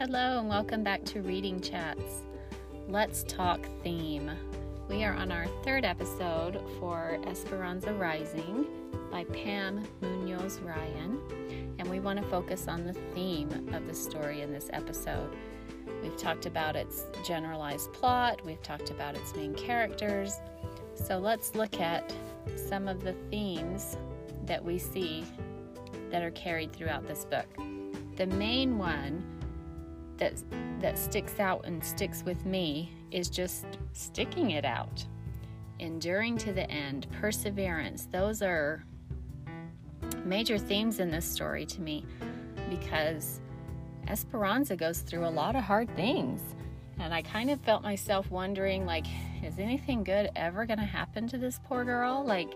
Hello, and welcome back to Reading Chats. Let's talk theme. We are on our third episode for Esperanza Rising by Pam Munoz Ryan, and we want to focus on the theme of the story in this episode. We've talked about its generalized plot, we've talked about its main characters. So let's look at some of the themes that we see that are carried throughout this book. The main one that that sticks out and sticks with me is just sticking it out. Enduring to the end, perseverance. Those are major themes in this story to me because Esperanza goes through a lot of hard things. And I kind of felt myself wondering like is anything good ever going to happen to this poor girl? Like,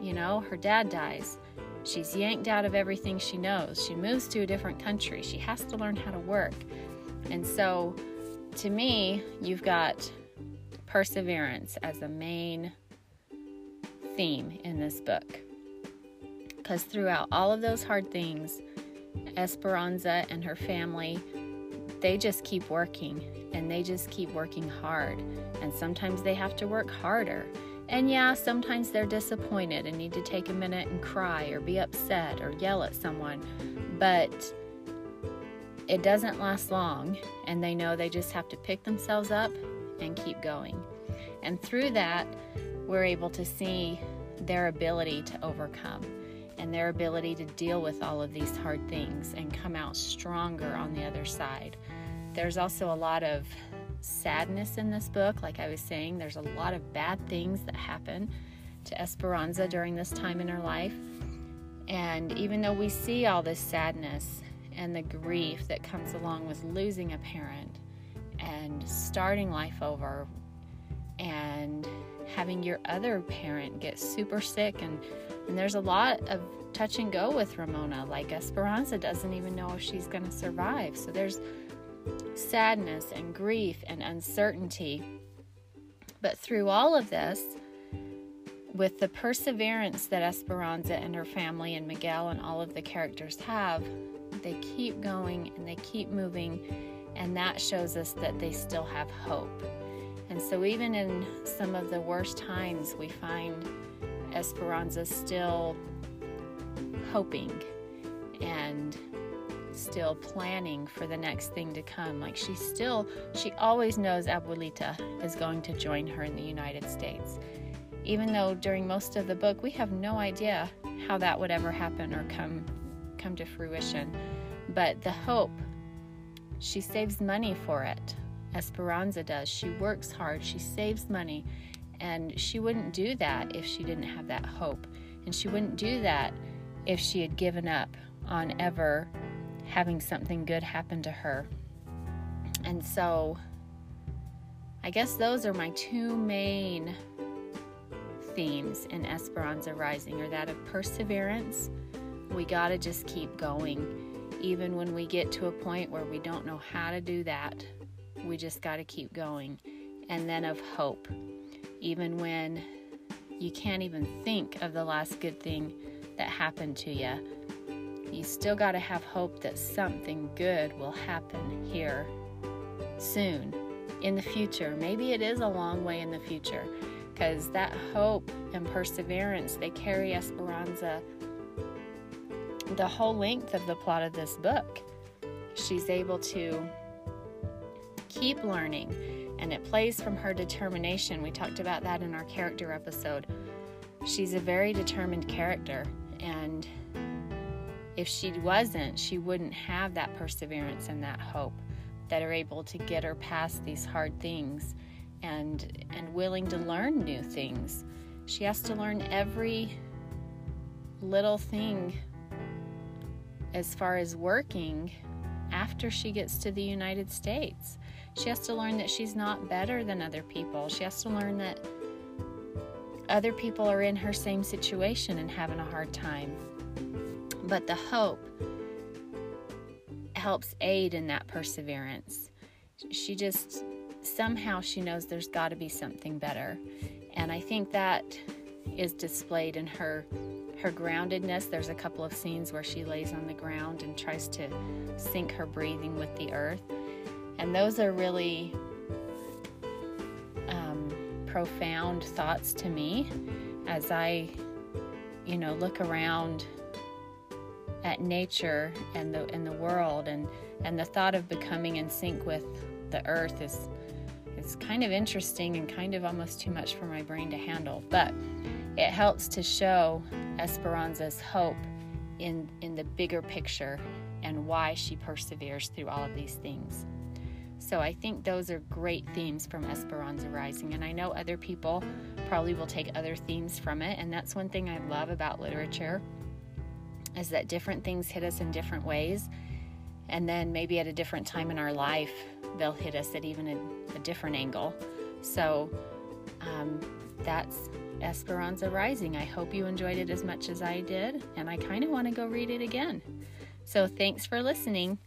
you know, her dad dies. She's yanked out of everything she knows. She moves to a different country. She has to learn how to work. And so, to me, you've got perseverance as a main theme in this book. Because throughout all of those hard things, Esperanza and her family, they just keep working and they just keep working hard. And sometimes they have to work harder. And yeah, sometimes they're disappointed and need to take a minute and cry or be upset or yell at someone. But it doesn't last long, and they know they just have to pick themselves up and keep going. And through that, we're able to see their ability to overcome and their ability to deal with all of these hard things and come out stronger on the other side. There's also a lot of sadness in this book. Like I was saying, there's a lot of bad things that happen to Esperanza during this time in her life. And even though we see all this sadness and the grief that comes along with losing a parent and starting life over and having your other parent get super sick. And and there's a lot of touch and go with Ramona. Like Esperanza doesn't even know if she's going to survive. So there's sadness and grief and uncertainty. But through all of this with the perseverance that Esperanza and her family and Miguel and all of the characters have they keep going and they keep moving, and that shows us that they still have hope. And so, even in some of the worst times, we find Esperanza still hoping and still planning for the next thing to come. Like she still, she always knows Abuelita is going to join her in the United States. Even though during most of the book we have no idea how that would ever happen or come come to fruition. But the hope, she saves money for it. Esperanza does. She works hard, she saves money, and she wouldn't do that if she didn't have that hope. And she wouldn't do that if she had given up on ever having something good happen to her. And so, I guess those are my two main themes in Esperanza Rising are that of perseverance we got to just keep going. Even when we get to a point where we don't know how to do that, we just got to keep going. And then of hope. Even when you can't even think of the last good thing that happened to you, you still got to have hope that something good will happen here soon in the future. Maybe it is a long way in the future because that hope and perseverance they carry Esperanza the whole length of the plot of this book. She's able to keep learning, and it plays from her determination. We talked about that in our character episode. She's a very determined character, and if she wasn't, she wouldn't have that perseverance and that hope that are able to get her past these hard things and and willing to learn new things. She has to learn every little thing as far as working after she gets to the United States. She has to learn that she's not better than other people. She has to learn that other people are in her same situation and having a hard time. But the hope helps aid in that perseverance. She just somehow she knows there's got to be something better. And I think that is displayed in her her groundedness. There's a couple of scenes where she lays on the ground and tries to sync her breathing with the earth. And those are really um, profound thoughts to me as I, you know, look around at nature and the and the world and and the thought of becoming in sync with the earth is is kind of interesting and kind of almost too much for my brain to handle but it helps to show Esperanza's hope in in the bigger picture and why she perseveres through all of these things. So I think those are great themes from Esperanza Rising and I know other people probably will take other themes from it and that's one thing I love about literature is that different things hit us in different ways and then maybe at a different time in our life they'll hit us at even a, a different angle. So um, that's Esperanza Rising. I hope you enjoyed it as much as I did, and I kind of want to go read it again. So thanks for listening.